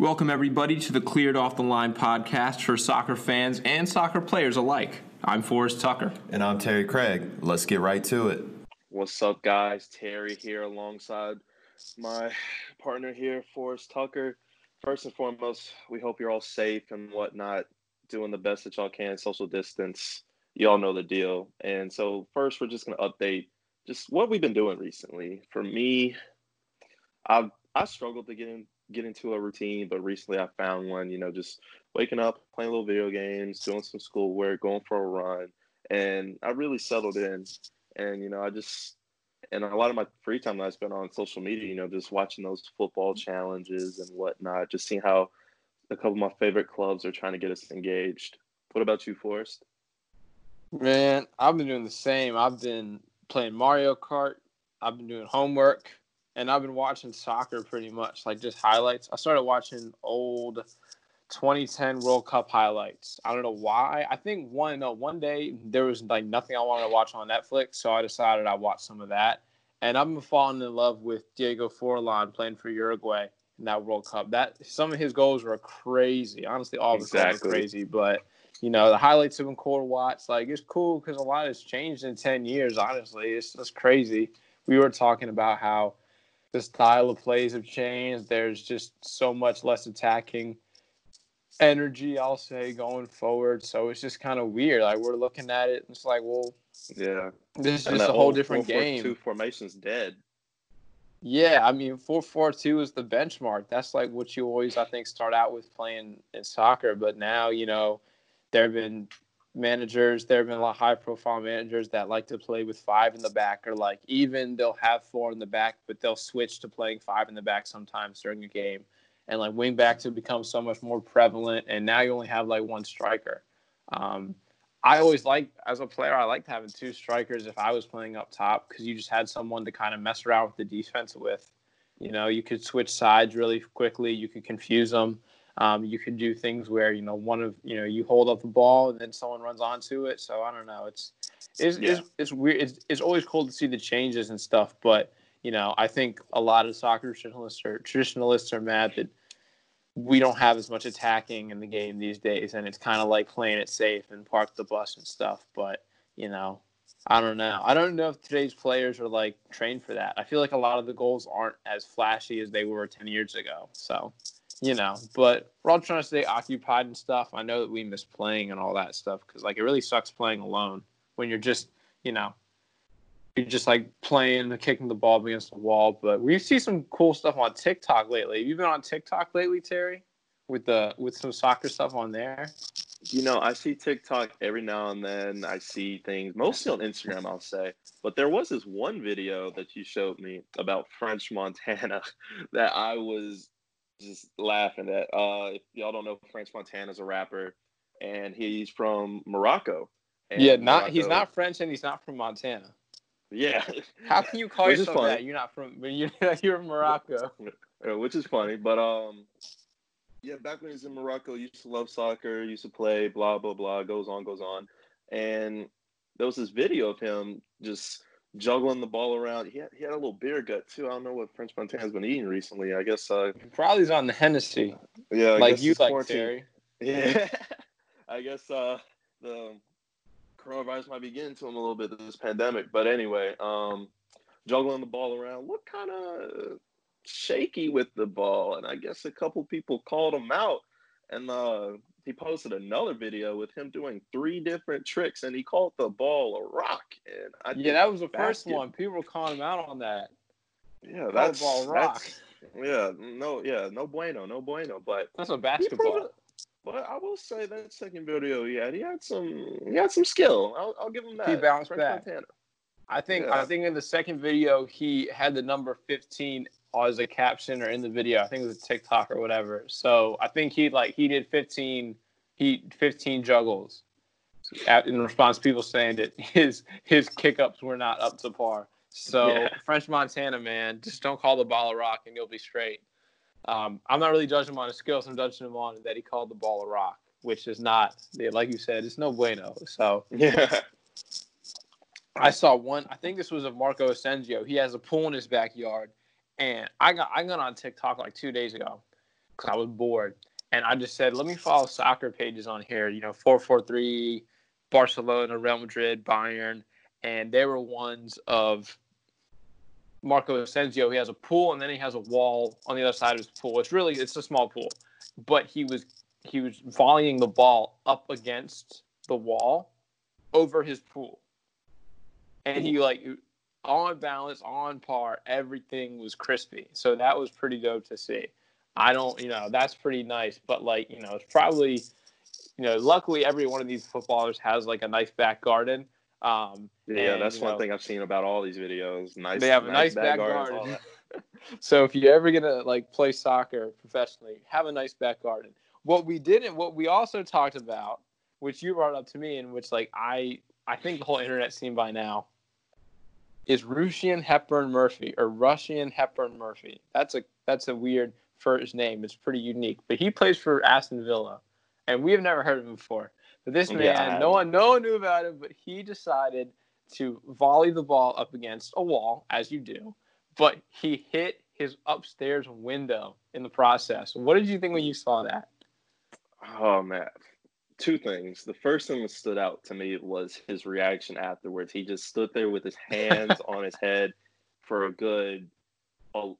Welcome, everybody, to the Cleared Off the Line podcast for soccer fans and soccer players alike. I'm Forrest Tucker. And I'm Terry Craig. Let's get right to it. What's up, guys? Terry here alongside my partner here, Forrest Tucker. First and foremost, we hope you're all safe and whatnot, doing the best that y'all can, social distance. You all know the deal. And so, first, we're just going to update just what we've been doing recently. For me, I've I struggled to get in get into a routine, but recently I found one, you know, just waking up, playing little video games, doing some schoolwork, going for a run. And I really settled in. And, you know, I just, and a lot of my free time that I spent on social media, you know, just watching those football challenges and whatnot, just seeing how a couple of my favorite clubs are trying to get us engaged. What about you, Forrest? Man, I've been doing the same. I've been playing Mario Kart. I've been doing homework and I've been watching soccer pretty much, like just highlights. I started watching old 2010 World Cup highlights. I don't know why. I think one no one day there was like nothing I wanted to watch on Netflix, so I decided I watched some of that. And I've been falling in love with Diego Forlan playing for Uruguay in that World Cup. That some of his goals were crazy. Honestly, all of his exactly. goals were crazy, but you know the highlights have been cool to watch. Like it's cool because a lot has changed in 10 years. Honestly, it's just crazy. We were talking about how the style of plays have changed. There's just so much less attacking energy, I'll say, going forward. So it's just kind of weird. Like we're looking at it, and it's like, well, yeah, this is just a whole different game. Two formations dead. Yeah, I mean, four four two is the benchmark. That's like what you always, I think, start out with playing in soccer. But now, you know, there have been managers. There have been a lot of high profile managers that like to play with five in the back, or like even they'll have four in the back, but they'll switch to playing five in the back sometimes during a game. And like wing backs have become so much more prevalent, and now you only have like one striker. Um, I always like as a player, I liked having two strikers if I was playing up top because you just had someone to kind of mess around with the defense with. You know, you could switch sides really quickly. You could confuse them. Um, you could do things where you know one of you know you hold up the ball and then someone runs onto it. So I don't know. It's it's yeah. it's, it's weird. It's, it's always cool to see the changes and stuff, but you know I think a lot of soccer traditionalists are traditionalists are mad that we don't have as much attacking in the game these days, and it's kind of like playing it safe and park the bus and stuff. But you know, I don't know. I don't know if today's players are like trained for that. I feel like a lot of the goals aren't as flashy as they were ten years ago. So you know, but we're all trying to stay occupied and stuff. I know that we miss playing and all that stuff because like it really sucks playing alone when you're just, you know, you're just like playing and kicking the ball against the wall. But we see some cool stuff on TikTok lately. Have you been on TikTok lately, Terry? With the with some soccer stuff on there? You know, I see TikTok every now and then. I see things mostly on Instagram, I'll say. But there was this one video that you showed me about French Montana that I was just laughing at. Uh, if y'all don't know, French Montana's a rapper, and he's from Morocco. yeah, not Morocco, he's not French, and he's not from Montana. Yeah. How can you call yourself that? You're not from, you're you're from Morocco. Which is funny, but um, yeah. Back when he was in Morocco, used to love soccer, used to play, blah blah blah. Goes on, goes on, and there was this video of him just juggling the ball around. He had, he had a little beer gut too. I don't know what French Montana's been eating recently. I guess uh, probably's on the Hennessy. Yeah, I like you like Terry. Yeah, I guess uh, the coronavirus might be getting to him a little bit this pandemic. But anyway, um, juggling the ball around, looked kind of shaky with the ball, and I guess a couple people called him out. And uh, he posted another video with him doing three different tricks, and he called the ball a rock. And I yeah, that was the first one. People were calling him out on that. Yeah, that's ball rock. That's, yeah, no, yeah, no bueno, no bueno. But that's a basketball. but I will say that second video he had, he had some, he had some skill. I'll, I'll give him that. He bounced back. Montana. I think, yeah. I think in the second video he had the number fifteen as a caption or in the video. I think it was a TikTok or whatever. So I think he like he did 15 he 15 juggles in response to people saying that his his kickups were not up to par. So yeah. French Montana, man, just don't call the ball a rock and you'll be straight. Um, I'm not really judging him on his skills. I'm judging him on that he called the ball a rock, which is not, like you said, it's no bueno. So yeah. I saw one. I think this was of Marco Asensio. He has a pool in his backyard, and I got I got on TikTok like two days ago. because I was bored, and I just said, let me follow soccer pages on here. You know, four four three, Barcelona, Real Madrid, Bayern, and they were ones of Marco Asensio. He has a pool, and then he has a wall on the other side of his pool. It's really it's a small pool, but he was he was volleying the ball up against the wall over his pool, and he like on balance, on par, everything was crispy. So that was pretty dope to see. I don't, you know, that's pretty nice. But like, you know, it's probably, you know, luckily every one of these footballers has like a nice back garden. Um, yeah, and, that's one know, thing I've seen about all these videos. Nice. They have a nice back gardens, all garden. so if you're ever gonna like play soccer professionally, have a nice back garden. What we didn't, what we also talked about, which you brought up to me, and which like I, I think the whole internet seen by now, is Rushian Hepburn Murphy or Rushian Hepburn Murphy. That's a that's a weird first name. It's pretty unique, but he plays for Aston Villa, and we have never heard of him before. But this man, I no one, no one knew about him, but he decided to volley the ball up against a wall, as you do. But he hit his upstairs window in the process. What did you think when you saw that? Oh man, two things. The first thing that stood out to me was his reaction afterwards. He just stood there with his hands on his head for a good oh,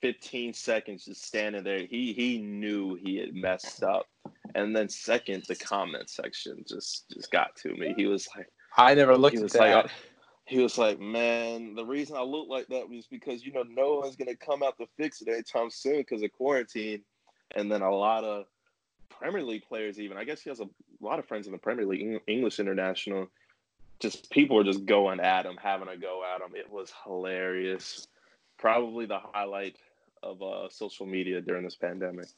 15 seconds, just standing there. He he knew he had messed up. And then second, the comment section just just got to me. He was like. I never looked He at was that. like, he was like, man, the reason I look like that was because you know no one's gonna come out to fix it anytime soon because of quarantine, and then a lot of Premier League players, even I guess he has a lot of friends in the Premier League, English international. Just people were just going at him, having a go at him. It was hilarious. Probably the highlight of uh, social media during this pandemic.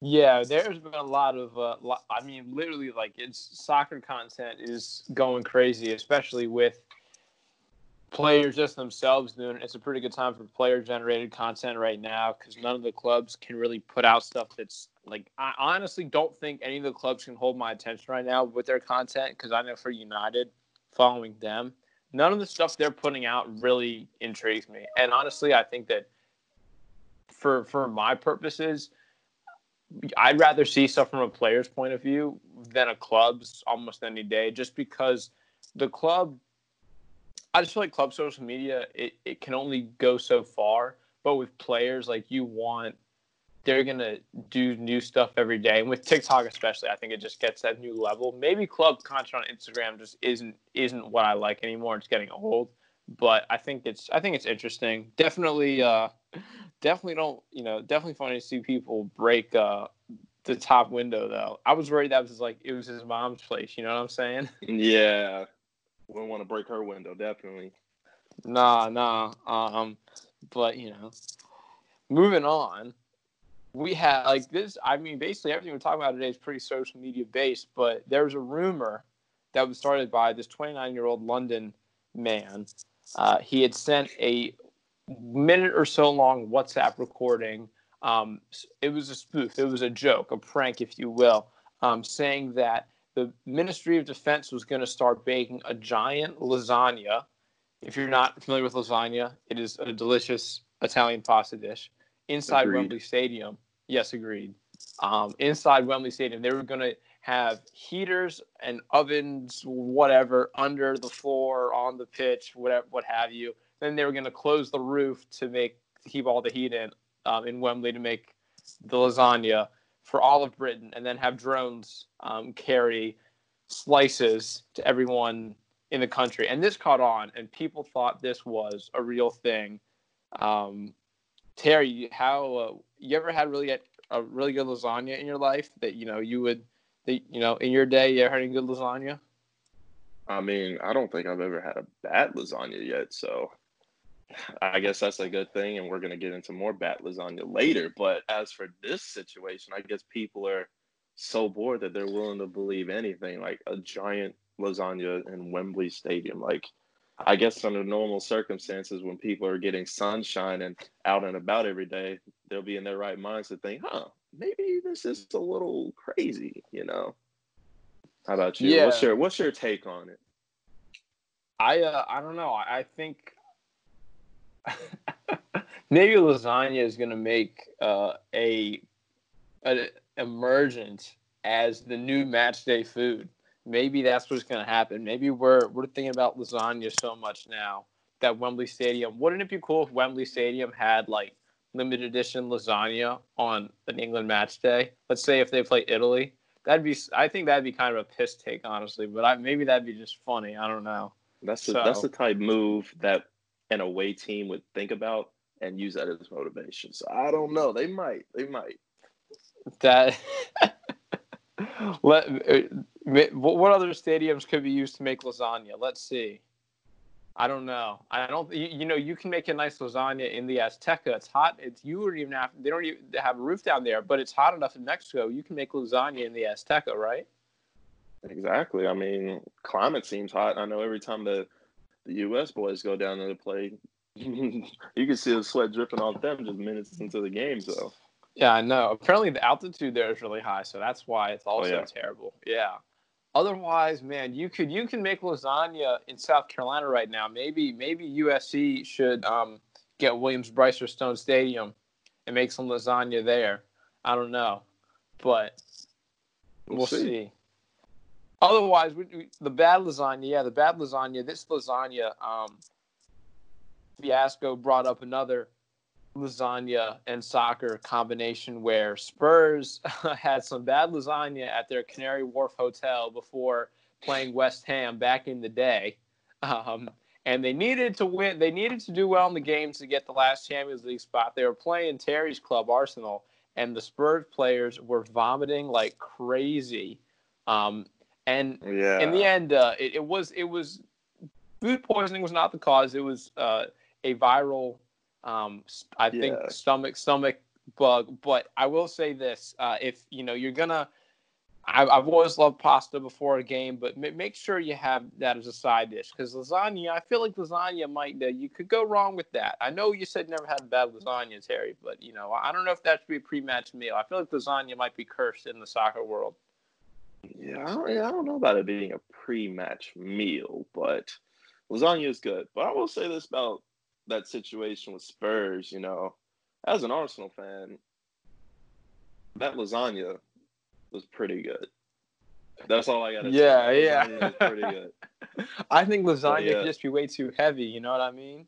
Yeah, there's been a lot of, uh, lo- I mean, literally, like it's soccer content is going crazy, especially with players just themselves doing it. It's a pretty good time for player generated content right now because none of the clubs can really put out stuff that's like, I honestly don't think any of the clubs can hold my attention right now with their content because I know for United, following them, none of the stuff they're putting out really intrigues me. And honestly, I think that for for my purposes, I'd rather see stuff from a player's point of view than a club's almost any day, just because the club. I just feel like club social media it, it can only go so far, but with players like you want, they're gonna do new stuff every day, and with TikTok especially, I think it just gets that new level. Maybe club content on Instagram just isn't isn't what I like anymore. It's getting old, but I think it's I think it's interesting. Definitely, uh, definitely don't you know definitely funny to see people break uh the top window though i was worried that was like it was his mom's place you know what i'm saying Yeah, wouldn't want to break her window, definitely. nah nah um but you know moving on we had like this i mean basically everything we're talking about today is pretty social media based but there was a rumor that was started by this 29 year old london man. Uh, he had sent a minute or so long whatsapp recording. Um, it was a spoof. It was a joke a prank if you will um, saying that the ministry of defense was going to start baking a giant lasagna. If you're not familiar with lasagna it is a delicious italian pasta dish inside Agreed. wembley stadium. Yes agreed. Um, inside wembley stadium they were going to have heaters and ovens whatever under the floor on the pitch whatever what have you. Then they were going to close the roof to make to keep all the heat in um, in Wembley to make the lasagna for all of Britain, and then have drones um, carry slices to everyone in the country. And this caught on, and people thought this was a real thing. Um, Terry, how uh, you ever had really a, a really good lasagna in your life that you know you would, that, you know, in your day you ever had any good lasagna? I mean, I don't think I've ever had a bad lasagna yet, so I guess that's a good thing, and we're gonna get into more bat lasagna later. But as for this situation, I guess people are so bored that they're willing to believe anything, like a giant lasagna in Wembley Stadium. Like, I guess under normal circumstances, when people are getting sunshine and out and about every day, they'll be in their right minds to think, huh, maybe this is a little crazy, you know? How about you? Yeah. What's your What's your take on it? I uh, I don't know. I think maybe lasagna is going to make uh, a an emergent as the new match day food. Maybe that's what's going to happen. Maybe we're we're thinking about lasagna so much now that Wembley Stadium. Wouldn't it be cool if Wembley Stadium had like limited edition lasagna on an England match day? Let's say if they play Italy, that'd be. I think that'd be kind of a piss take, honestly. But I, maybe that'd be just funny. I don't know. That's the So- that's the type move that an away team would think about and use that as motivation. So I don't know. They might. They might. That. Let uh, what what other stadiums could be used to make lasagna? Let's see. I don't know. I don't. You, you know, you can make a nice lasagna in the Azteca. It's hot. It's you don't even have. They don't even have a roof down there, but it's hot enough in Mexico. You can make lasagna in the Azteca, right? Exactly. I mean, climate seems hot. I know every time the the U.S. boys go down there to play, you can see the sweat dripping off them just minutes into the game. So Yeah, I know. Apparently, the altitude there is really high, so that's why it's also yeah. terrible. Yeah. Otherwise, man, you could you can make lasagna in South Carolina right now. Maybe maybe USC should um, get Williams Brice or Stone Stadium and make some lasagna there. I don't know, but we'll, We'll see. see. Otherwise, we, we, the bad lasagna, yeah, the bad lasagna. This lasagna um, fiasco brought up another lasagna and soccer combination where Spurs had some bad lasagna at their Canary Wharf hotel before playing West Ham back in the day. Um, and they needed to win. They needed to do well in the game to get the last Champions League spot. They were playing Terry's club, Arsenal, and the Spurs players were vomiting like crazy. Um, and yeah, in the end, uh, it, it was it was food poisoning was not the cause. It was uh, a viral, um, I think Yeah. stomach stomach bug. But I will say this: uh, if you know you're gonna, I, I've always loved pasta before a game, but ma- make sure you have that as a side dish because lasagna. I feel like lasagna might uh, you could go wrong with that. I know you said never had bad lasagna, Terry, but you know I don't know if that should be a pre-match meal. I feel like lasagna might be cursed in the soccer world. Yeah. I don't, yeah, I don't know about it being a pre-match meal, but lasagna is good. But I will say this about that situation with Spurs. You know, as an Arsenal fan, that lasagna was pretty good. That's all I gotta Yeah, say. yeah. Pretty good. I think lasagna yeah. could just be way too heavy. You know what I mean?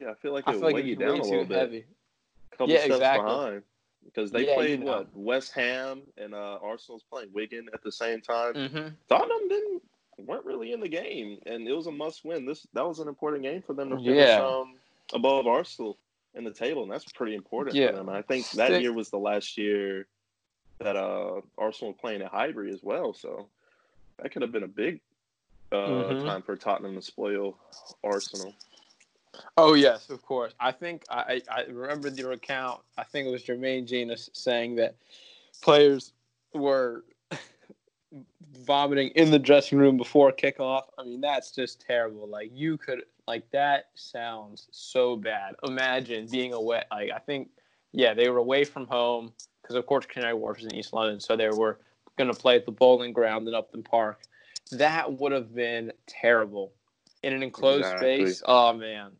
Yeah, I feel like I it feel like it'd down way a too bit. heavy. A couple Yeah, steps exactly. behind because they Yeah, played what West Ham and uh, Arsenal's playing Wigan at the same time. Mm-hmm. Tottenham didn't weren't really in the game, and it was a must win. This that was an important game for them to finish Yeah. um, above Arsenal in the table, and that's pretty important Yeah. for them. And I think that year was the last year that uh, Arsenal was playing at Highbury as well, so that could have been a big uh, Mhm. time for Tottenham to spoil Arsenal. Oh yes, of course. I think I, I remember your account. I think it was Jermaine Jenas saying that players were vomiting in the dressing room before kickoff. I mean, that's just terrible. Like you could like that sounds so bad. Imagine being away. Like I think, yeah, they were away from home because of course Canary Wharf is in East London, so they were going to play at the Boleyn Ground in Upton Park. That would have been terrible in an enclosed Exactly. space. Oh man,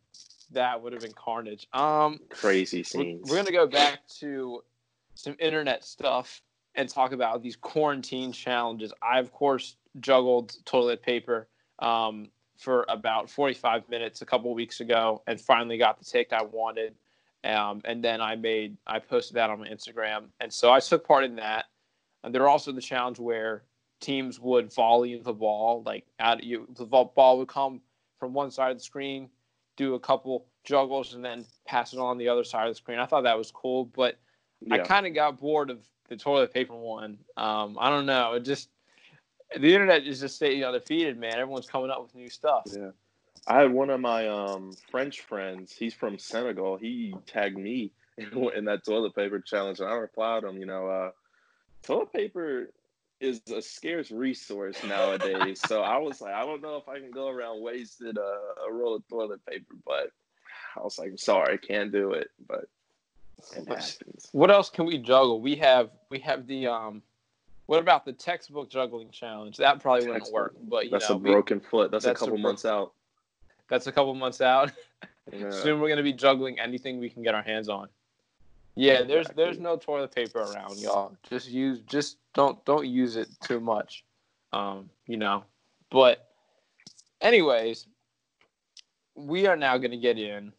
that would have been carnage. Um, Crazy we're, scenes. we're gonna go back to some internet stuff and talk about these quarantine challenges. I of course juggled toilet paper um, for about 45 minutes a couple weeks ago, and finally got the take I wanted. Um, and then I made I posted that on my Instagram, and so I took part in that. And there are also the challenge where teams would volley the ball, like out you the ball would come from one side of the screen, do a couple juggles, and then pass it on the other side of the screen. I thought that was cool, but I kind of got bored of the toilet paper one. Um, I don't know. It just the internet is just staying undefeated, man. Everyone's coming up with new stuff. Yeah. I had one of my um, French friends. He's from Senegal. He tagged me in, in that toilet paper challenge, and I replied him. You know, uh, toilet paper is a scarce resource nowadays. so I was like, I don't know if I can go around wasted uh, a roll of toilet paper, but I was like, sorry, I can't do it. But it happens. What else can we juggle? We have we have the um. What about the textbook juggling challenge? That probably wouldn't Textbook. work. But you That's know, a we- broken foot. That's, that's a a couple bro- months out. that's a couple months out. Yeah. Soon we're gonna be juggling anything we can get our hands on. Yeah, there's there's no toilet paper around, y'all. Just use just don't don't use it too much. Um, you know. But anyways, we are now gonna get in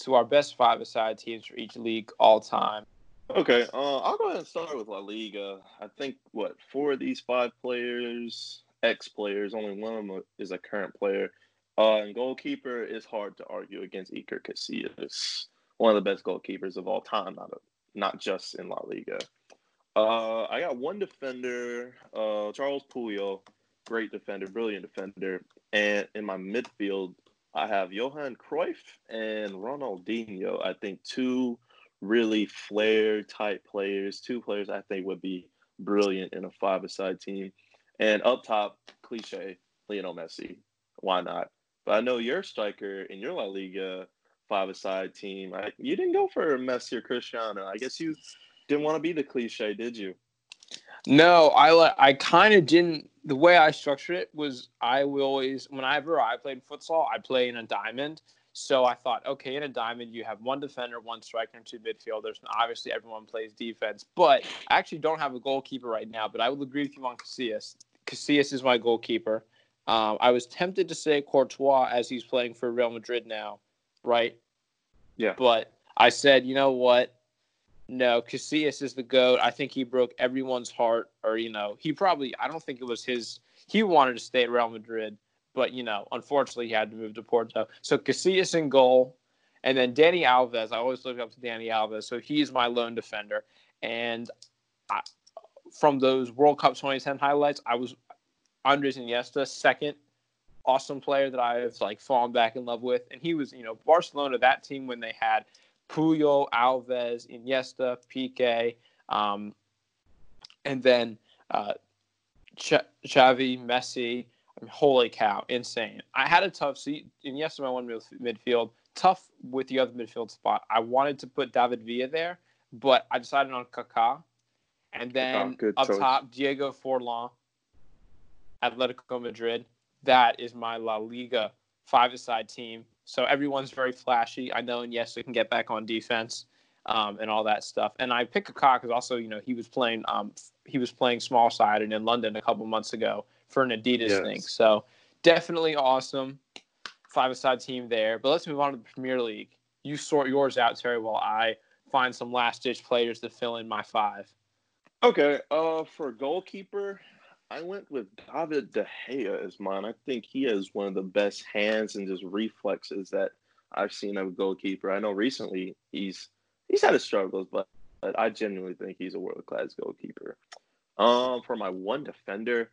to our best five aside teams for each league all time. Okay, uh, I'll go ahead and start with La Liga. I think what four of these five players, ex players, only one of them is a current player. Uh, and goalkeeper is hard to argue against Iker Casillas, one of the best goalkeepers of all time, not a, not just in La Liga. Uh, I got one defender, uh, Charles Puyol, great defender, brilliant defender, and in my midfield, I have Johan Cruyff and Ronaldinho. I think two really flair type players, two players I think would be brilliant in a five-a-side team. And up top, cliche, Lionel Messi. Why not? But I know your striker in your La Liga five-a-side team. I, you didn't go for Messi or Cristiano. I guess you didn't want to be the cliche, did you? No, I I kind of didn't. The way I structured it was I will always whenever I played futsal, I play in a diamond. So I thought, okay, in a diamond, you have one defender, one striker, and two midfielders. And obviously, everyone plays defense. But I actually don't have a goalkeeper right now. But I will agree with you on Casillas. Casillas is my goalkeeper. Um, I was tempted to say Courtois as he's playing for Real Madrid now, right? Yeah. But I said, you know what? No, Casillas is the goat. I think he broke everyone's heart, or you know, he probably. I don't think it was his. He wanted to stay at Real Madrid, but you know, unfortunately, he had to move to Porto. So Casillas in goal, and then Dani Alves. I always look up to Dani Alves, so he's my lone defender. And I, from those World Cup 2010 highlights, I was Andres Iniesta, second awesome player that I've like fallen back in love with, and he was, you know, Barcelona that team when they had Puyol, Alves, Iniesta, Piqué, um, and then uh, Ch- Xavi, Messi. I mean, holy cow, insane! I had a tough seat. Iniesta my one midfield, tough with the other midfield spot. I wanted to put David Villa there, but I decided on Kaká, and then Kaká, up choice. top Diego Forlan, Atletico Madrid. That is my La Liga five-a-side team. So everyone's very flashy. I know and yes, we can get back on defense um, and all that stuff. And I picked Kaká because also, you know, he was playing um, he was playing small side and in London a couple months ago for an Adidas Yes. thing. So definitely awesome five-a-side team there. But let's move on to the Premier League. You sort yours out, Terry, while I find some last-ditch players to fill in my five. Okay, uh, for goalkeeper, I went with David De Gea as mine. I think he has one of the best hands and just reflexes that I've seen of a goalkeeper. I know recently he's he's had his struggles, but, but I genuinely think he's a world class goalkeeper. Um, for my one defender,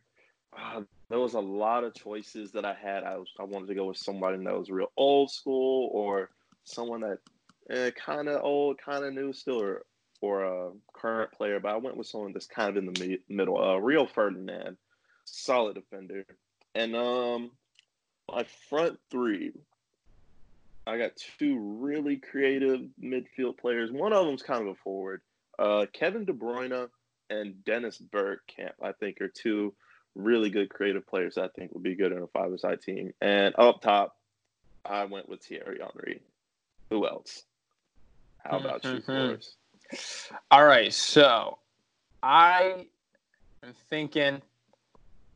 uh, there was a lot of choices that I had. I was I wanted to go with somebody that was real old school or someone that eh, kind of old, kind of new still, or or a current player, but I went with someone that's kind of in the mi- middle. Uh, Rio Ferdinand, solid defender, and um, my front three. I got two really creative midfield players. One of them's kind of a forward. Uh, Kevin De Bruyne and Dennis Bergkamp, I think, are two really good creative players. I think would be good in a five-a-side team. And up top, I went with Thierry Henry. Who else? How about you, Mhm. All right, so I am thinking.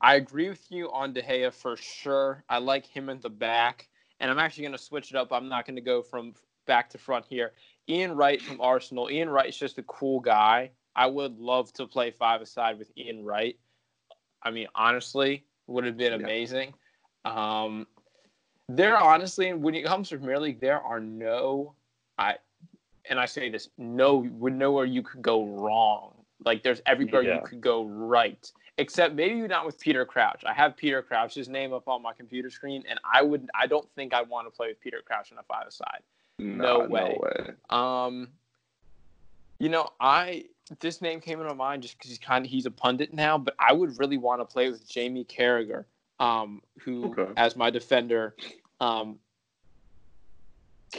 I agree with you on De Gea for sure. I like him in the back, and I'm actually going to switch it up. I'm not going to go from back to front here. Ian Wright from Arsenal. Ian Wright is just a cool guy. I would love to play five aside with Ian Wright. I mean, honestly, would have been Yeah. amazing. Um, there honestly, when it comes to Premier League, there are no, I, and I say this, no, would nowhere you could go wrong. Like there's everywhere Yeah. you could go right, except maybe not with Peter Crouch. I have Peter Crouch's name up on my computer screen, and I would, I don't think I want to play with Peter Crouch in a five side. No Nah, way. No way. Um, you know, I this name came into mind just because he's kind of he's a pundit now, but I would really want to play with Jamie Carragher, um, who Okay. as my defender. Um,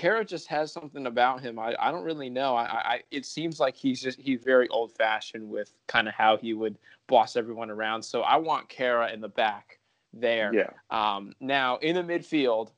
Carragher just has something about him. I, I don't really know. I, I it seems like he's just he's very old fashioned with kind of how he would boss everyone around. So I want Carra in the back there. Yeah. Um, now in the midfield,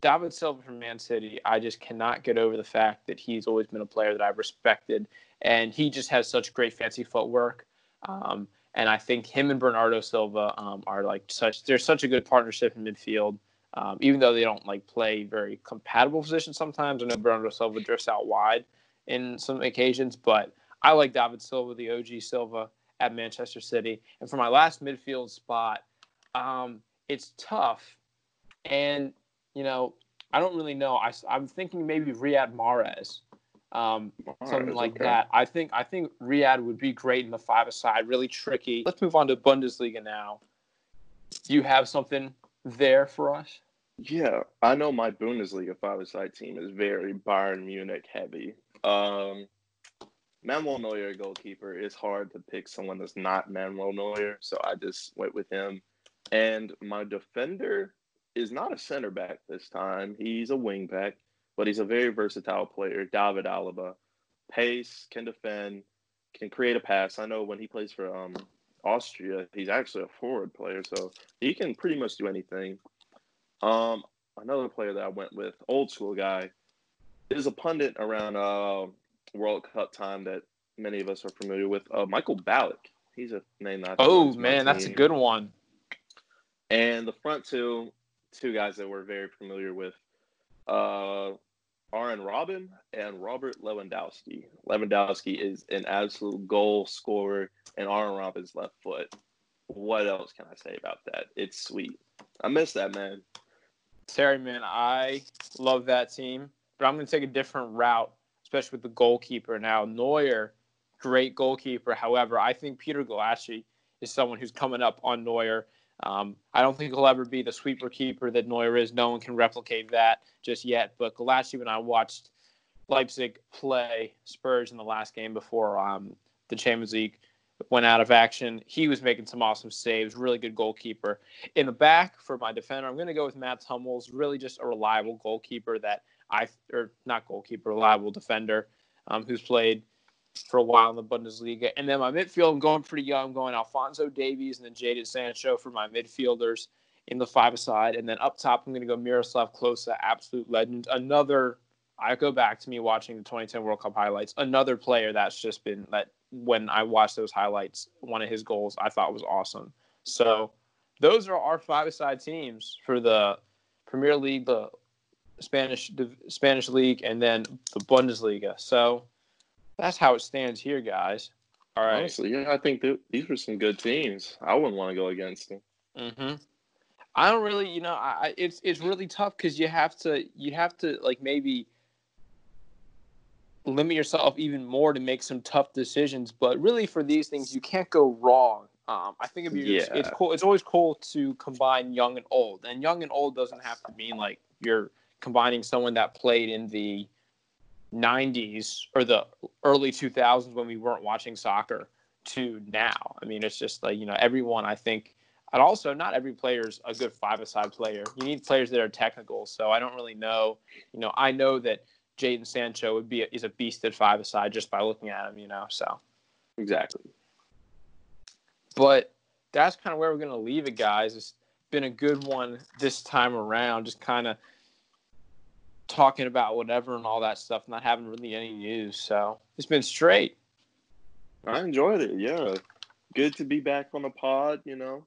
David Silva from Man City, I just cannot get over the fact that he's always been a player that I've respected, and he just has such great fancy footwork. Um, and I think him and Bernardo Silva um, are like such. They're such a good partnership in midfield. Um, even though they don't like play very compatible positions sometimes. I know Bernardo Silva drifts out wide in some occasions, but I like David Silva, the OG Silva at Manchester City. And for my last midfield spot, um, it's tough. And, you know, I don't really know. I, I'm thinking maybe Riyad Mahrez. Um, something like okay. that. I think I think Riyad would be great in the five aside, really tricky. Let's move on to Bundesliga now. Do you have something there for us? Yeah, I know my Bundesliga five-a-side team is very Bayern Munich heavy. Um, Manuel Neuer, goalkeeper, it's hard to pick someone that's not Manuel Neuer, so I just went with him. And my defender is not a center back this time; he's a wing back, but he's a very versatile player. David Alaba, pace, can defend, can create a pass. I know when he plays for um, Austria, he's actually a forward player, so he can pretty much do anything. Um, another player that I went with, old school guy, is a pundit around uh, World Cup time that many of us are familiar with. Uh, Michael Ballack. He's a name that. oh man, that's a good one. And the front two, two guys that we're very familiar with, uh, Arjen Robben and Robert Lewandowski. Lewandowski is an absolute goal scorer, and Arjen Robben's left foot. What else can I say about that? It's sweet. I miss that man. Terry, man, I love that team, but I'm going to take a different route, especially with the goalkeeper. Now, Neuer, great goalkeeper. However, I think Peter Gulácsi is someone who's coming up on Neuer. Um, I don't think he'll ever be the sweeper keeper that Neuer is. No one can replicate that just yet. But Gulácsi, when I watched Leipzig play Spurs in the last game before um, the Champions League, went out of action. He was making some awesome saves, really good goalkeeper. In the back for my defender, I'm going to go with Matt Hummels, really just a reliable goalkeeper that I, or not goalkeeper, reliable defender um, who's played for a while in the Bundesliga. And then my midfield, I'm going pretty young. I'm going Alphonso Davies and then Jadon Sancho for my midfielders in the five aside. And then up top, I'm going to go Miroslav Klose, absolute legend. Another, I go back to me watching the 2010 World Cup highlights. Another player that's just been that when I watched those highlights, one of his goals I thought was awesome. So those are our five-a-side teams for the Premier League, the Spanish the Spanish league, and then the Bundesliga. So that's how it stands here, guys. All right. Honestly, yeah, I think th- these were some good teams. I wouldn't want to go against them. Mm-hmm. I don't really, you know, I it's it's really tough because you have to you have to like maybe limit yourself even more to make some tough decisions. But really, for these things, you can't go wrong. Um, I think it'd be, yeah. it's, cool. It's always cool to combine young and old, and young and old doesn't have to mean like you're combining someone that played in the 90s or the early 2000s when we weren't watching soccer to now. I mean, it's just like you know, everyone. I think, and also not every player's a good five-a-side player. You need players that are technical. So I don't really know. You know, I know that Jadon Sancho would be a, is a beast at five aside just by looking at him, you know. So exactly. But that's kind of where we're going to leave it, guys. It's been a good one this time around. Just kind of talking about whatever and all that stuff, not having really any news. So it's been straight. I enjoyed it. Yeah, good to be back on the pod. You know,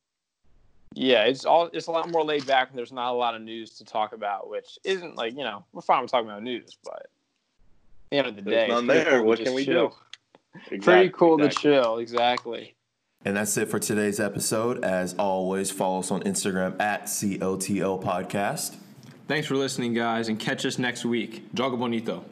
yeah, it's all it's a lot more laid back and there's not a lot of news to talk about, which isn't like, you know, we're fine with talking about news, but at the end of the there's day, none there. Cool what can we chill. do? Exactly, pretty cool exactly. to chill, exactly. And that's it for today's episode. As always, follow us on Instagram at COTL Podcast. Thanks for listening, guys, and catch us next week. Joga bonito.